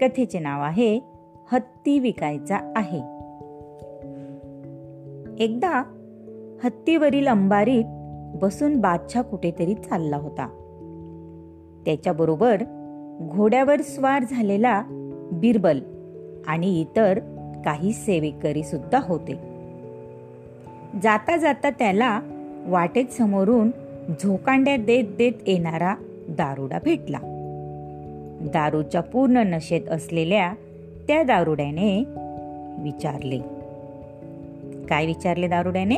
कथेचे नाव आहे हत्ती विकायचा आहे. एकदा हत्तीवरील अंबारीत बसून बादशाह कुठेतरी चालला होता. त्याच्याबरोबर घोड्यावर स्वार झालेला बिरबल आणि इतर काही सेवेकरी सुद्धा होते. जाता जाता त्याला वाटेत समोरून झोकांड्या देत देत येणारा दारुडा भेटला. दारूच्या पूर्ण नशेत असलेल्या त्या दारुड्याने विचारले. काय विचारले दारुड्याने?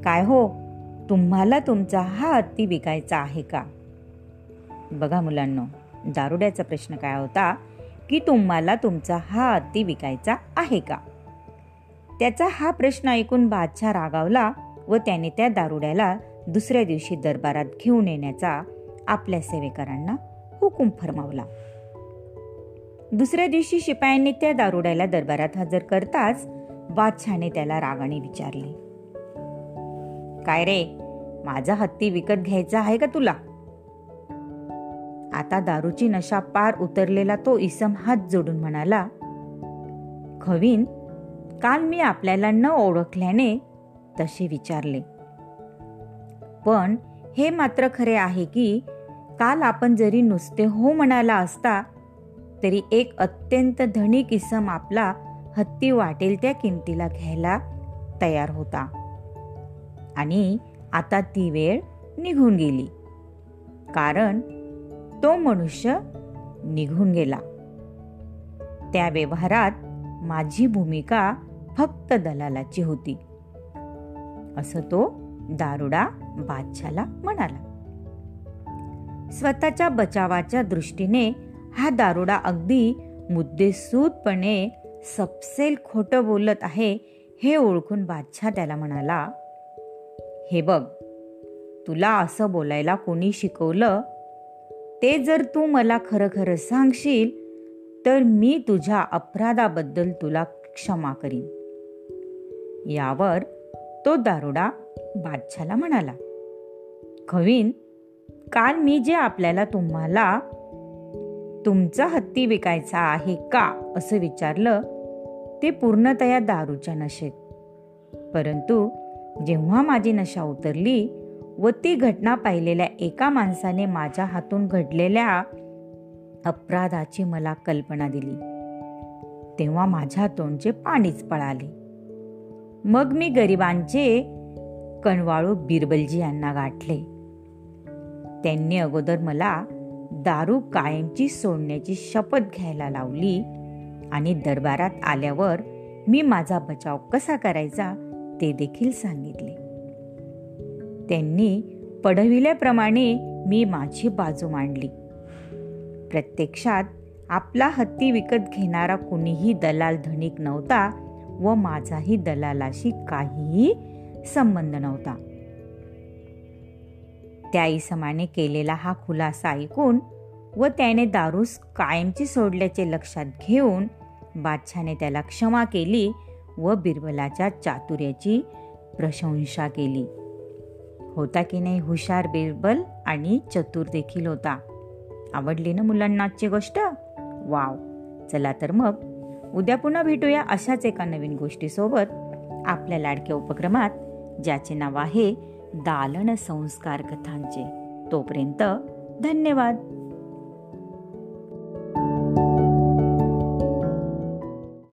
काय हो तुम्हाला तुमचा हा हत्ती विकायचा आहे का? बघा मुलांना दारुड्याचा प्रश्न काय होता की तुम्हाला तुमचा हा हत्ती विकायचा आहे का? त्याचा हा प्रश्न ऐकून बादशाह रागावला व त्याने त्या दारुड्याला दुसऱ्या दिवशी दरबारात घेऊन येण्याचा आपल्या सेवेकरांना हुकूम फरमावला. दुसऱ्या दिवशी शिपायांनी त्या दारुड्याला दरबारात हजर करताच बादशाने त्याला रागाने विचारले. काय रे माझा हत्ती विकत घ्यायचा आहे का तुला? आता दारूची नशा पार उतरलेला तो इसम हात जोडून म्हणाला खवीन काल मी आपल्याला न ओळखल्याने तसे विचारले. पण हे मात्र खरे आहे की काल आपण जरी नुसते हो म्हणाला असता तरी एक अत्यंत धनी किसम आपला हत्ती वाटेल त्या किमतीला घ्यायला तयार होता. आणि आता ती वेळ निघून गेली. कारण तो मनुष्य निघून गेला. त्या व्यवहारात माझी भूमिका फक्त दलालाची होती. असं तो दारुडा बादशाला म्हणाला. स्वतःच्या बचावाच्या दृष्टीने हा दारोडा अगदी मुद्देसूदपणे सपसेल खोटं बोलत आहे हे ओळखून बादशाह त्याला म्हणाला हे बघ तुला असं बोलायला कोणी शिकवलं? ते जर तू मला खरं खरं सांगशील तर मी तुझ्या अपराधाबद्दल तुला क्षमा करीन. यावर तो दारोडा बादशाला म्हणाला खवीन काल मी जे आपल्याला तुम्हाला तुमचा हत्ती विकायचा आहे का असं विचारलं ते पूर्णतया दारूच्या नशेत. परंतु जेव्हा माझी नशा उतरली व ती घटना पाहिलेल्या एका माणसाने माझ्या हातून घडलेल्या अपराधाची मला कल्पना दिली तेव्हा माझ्या तोंडचे पाणीच पळाले. मग मी गरिबांचे कणवाळू बिरबलजी यांना गाठले. त्यांनी अगोदर मला दारू कायमची सोडण्याची शपथ घ्यायला लावली आणि दरबारात आल्यावर मी माझा बचाव कसा करायचा ते देखील सांगितले. त्यांनी पडविल्याप्रमाणे मी माझी बाजू मांडली. प्रत्यक्षात आपला हत्ती विकत घेणारा कुणीही दलाल धनिक नव्हता व माझाही दलालाशी काहीही संबंध नव्हता. त्या इसमाने केलेला हा खुलासा ऐकून व त्याने दारूस कायमची सोडल्याचे लक्षात घेऊन बादशाने त्याला क्षमा केली व बिरबलाच्या चातुर्याची प्रशंसा केली. होता की नाही हुशार बिरबल आणि चतुर देखील होता. आवडली ना मुलांना आजची गोष्ट? वाव. चला तर मग उद्या पुन्हा भेटूया अशाच एका नवीन गोष्टीसोबत आपल्या लाडक्या उपक्रमात ज्याचे नाव आहे दालन संस्कार कथांचे. तोपर्यंत धन्यवाद.